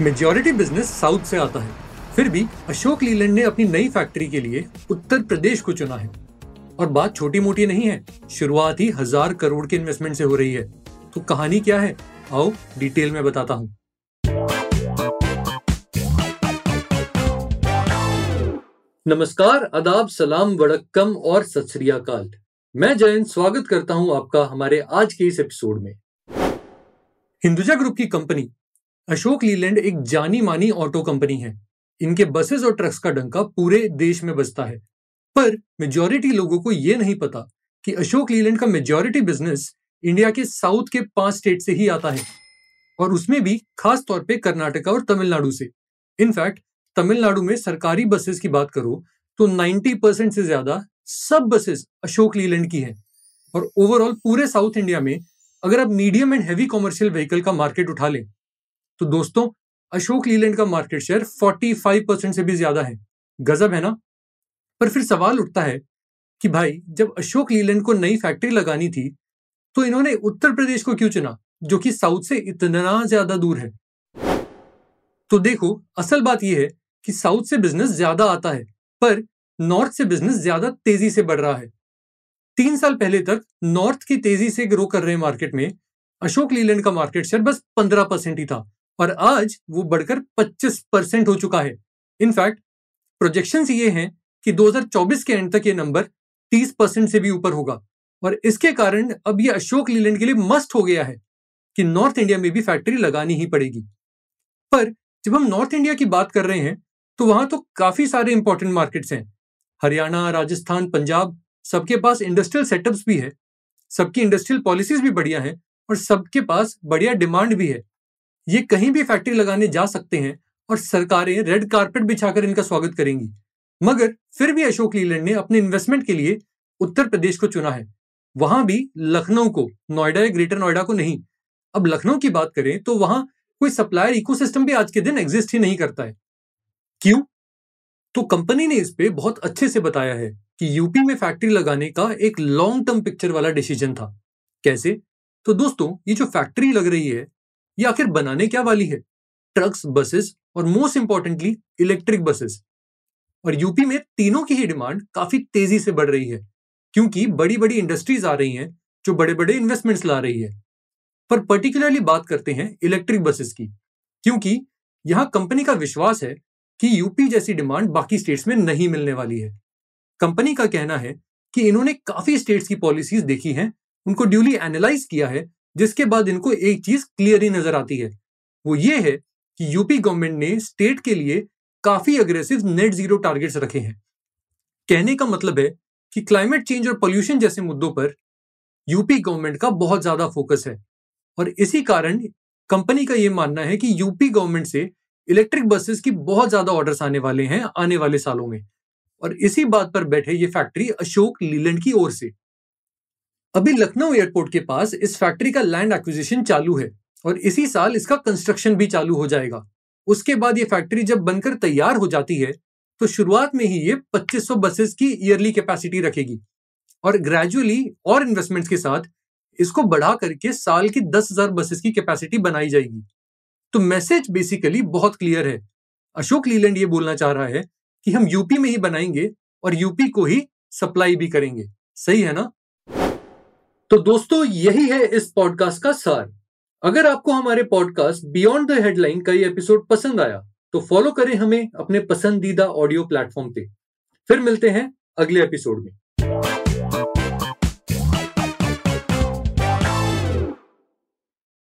Majority business south से आता है। फिर भी अशोक लीलैंड ने अपनी नई फैक्ट्री के लिए उत्तर प्रदेश को चुना है। और बात छोटी मोटी नहीं है, शुरुआत ही हज़ार करोड़ के इन्वेस्टमेंट से हो रही है। तो कहानी क्या है? आओ डिटेल में बताता हूँ। नमस्कार अदाब सलाम, वड़क्कम और सत मैं जयंत, स्वागत करता हूँ आपका हमारे आज के इस एपिसोड में। हिंदुजा ग्रुप की कंपनी अशोक लीलैंड एक जानी मानी ऑटो कंपनी है। इनके बसेस और ट्रक्स का डंका पूरे देश में बजता है। पर मेजोरिटी लोगों को यह नहीं पता कि अशोक लीलैंड का मेजोरिटी बिज़नेस इंडिया के साउथ के पाँच स्टेट से ही आता है और उसमें भी खास तौर पे कर्नाटका और तमिलनाडु से। इनफैक्ट, तमिलनाडु में सरकारी बसेस की बात करो तो 90 परसेंट से ज़्यादा सब बसेस अशोक लीलैंड की हैं। और ओवरऑल पूरे साउथ इंडिया में अगर आप medium and heavy commercial vehicle का मार्केट उठा लें तो दोस्तों, अशोक लीलैंड का मार्केट शेयर 45 परसेंट से भी ज़्यादा है। गजब है ना? पर फिर सवाल उठता है कि भाई, जब अशोक लीलैंड को नई फैक्ट्री लगानी थी तो इन्होंने उत्तर प्रदेश को क्यों चुना, जो कि साउथ से इतना ज़्यादा दूर है? तो देखो, असल बात यह है कि साउथ से बिज़नेस ज़्यादा आता है, पर नॉर्थ से बिज़नेस ज़्यादा तेज़ी से बढ़ रहा है। तीन साल पहले तक नॉर्थ की तेज़ी से ग्रो कर रहे मार्केट में अशोक लीलैंड का मार्केट शेयर बस पंद्रह परसेंट ही था। और आज वो बढ़कर 25 परसेंट हो चुका है। इनफैक्ट प्रोजेक्शन ये हैं कि 2024 के एंड तक ये नंबर 30 परसेंट से भी ऊपर होगा। और इसके कारण अब ये अशोक लीलैंड के लिए मस्ट हो गया है कि नॉर्थ इंडिया में भी फैक्ट्री लगानी ही पड़ेगी। पर जब हम नॉर्थ इंडिया की बात कर रहे हैं तो वहाँ तो काफ़ी सारे इंपॉर्टेंट मार्केट्स हैं। हरियाणा, राजस्थान, पंजाब, सबके पास इंडस्ट्रियल सेटअप्स भी है, सबकी इंडस्ट्रियल पॉलिसीज़ भी बढ़िया हैं और सबके पास बढ़िया डिमांड भी है। ये कहीं भी फैक्ट्री लगाने जा सकते हैं और सरकारें रेड कारपेट बिछाकर इनका स्वागत करेंगी। मगर फिर भी अशोक लीलैंड ने अपने इन्वेस्टमेंट के लिए उत्तर प्रदेश को चुना है। वहाँ भी लखनऊ को, नोएडा या ग्रेटर नोएडा को नहीं। अब लखनऊ की बात करें तो वहाँ कोई सप्लायर इकोसिस्टम भी आज के दिन एग्जिस्ट ही नहीं करता है। क्यों? तो कंपनी ने इस पे बहुत अच्छे से बताया है कि यूपी में फैक्ट्री लगाने का एक लॉन्ग टर्म पिक्चर वाला डिसीज़न था। कैसे? तो दोस्तों, ये जो फैक्ट्री लग रही है ये आखिर बनाने क्या वाली है? ट्रक्स बसेस और मोस्ट इंपॉर्टेंटली इलेक्ट्रिक बसेस और यूपी में तीनों की ही डिमांड काफ़ी तेज़ी से बढ़ रही है, क्योंकि बड़ी बड़ी इंडस्ट्रीज़ आ रही हैं जो बड़े बड़े इन्वेस्टमेंट्स ला रही है। पर पर्टिकुलरली बात करते हैं इलेक्ट्रिक बसेस की, क्योंकि यहाँ कंपनी का विश्वास है कि यूपी जैसी डिमांड बाकी स्टेट्स में नहीं मिलने वाली है। कंपनी का कहना है कि इन्होंने काफ़ी स्टेट्स की पॉलिसीज़ देखी हैं, उनको ड्यूली एनालाइज किया है जिसके बाद इनको एक चीज़ क्लियर ही नज़र आती है। वो ये है कि यूपी गवर्नमेंट ने स्टेट के लिए काफ़ी अग्रेसिव नेट ज़ीरो टारगेट्स रखे हैं। कहने का मतलब है कि क्लाइमेट चेंज और पोल्यूशन जैसे मुद्दों पर यूपी गवर्नमेंट का बहुत ज़्यादा फोकस है। और इसी कारण कंपनी का यह मानना है कि यूपी गवर्नमेंट से इलेक्ट्रिक बसेस की बहुत ज़्यादा ऑर्डर्स आने वाले हैं आने वाले सालों में। और इसी बात पर बैठे ये फैक्ट्री अशोक लीलैंड की ओर से। अभी लखनऊ एयरपोर्ट के पास इस फैक्ट्री का लैंड एक्विजिशन चालू है और इसी साल इसका कंस्ट्रक्शन भी चालू हो जाएगा। उसके बाद ये फैक्ट्री जब बनकर तैयार हो जाती है तो शुरुआत में ही ये 2500 बसेस की ईयरली कैपेसिटी रखेगी और ग्रेजुअली और इन्वेस्टमेंट्स के साथ इसको बढ़ा करके साल की दस हज़ार बसेस की कैपेसिटी बनाई जाएगी। तो मैसेज बेसिकली बहुत क्लियर है। अशोक लीलैंड ये बोलना चाह रहा है कि हम यूपी में ही बनाएँगे और यूपी को ही सप्लाई भी करेंगे। सही है ना? तो दोस्तों, यही है इस पॉडकास्ट का सार। अगर आपको हमारे पॉडकास्ट बियॉन्ड द हेडलाइन का ये एपिसोड पसंद आया तो फॉलो करें हमें अपने पसंदीदा ऑडियो प्लेटफॉर्म पे। फिर मिलते हैं अगले एपिसोड में।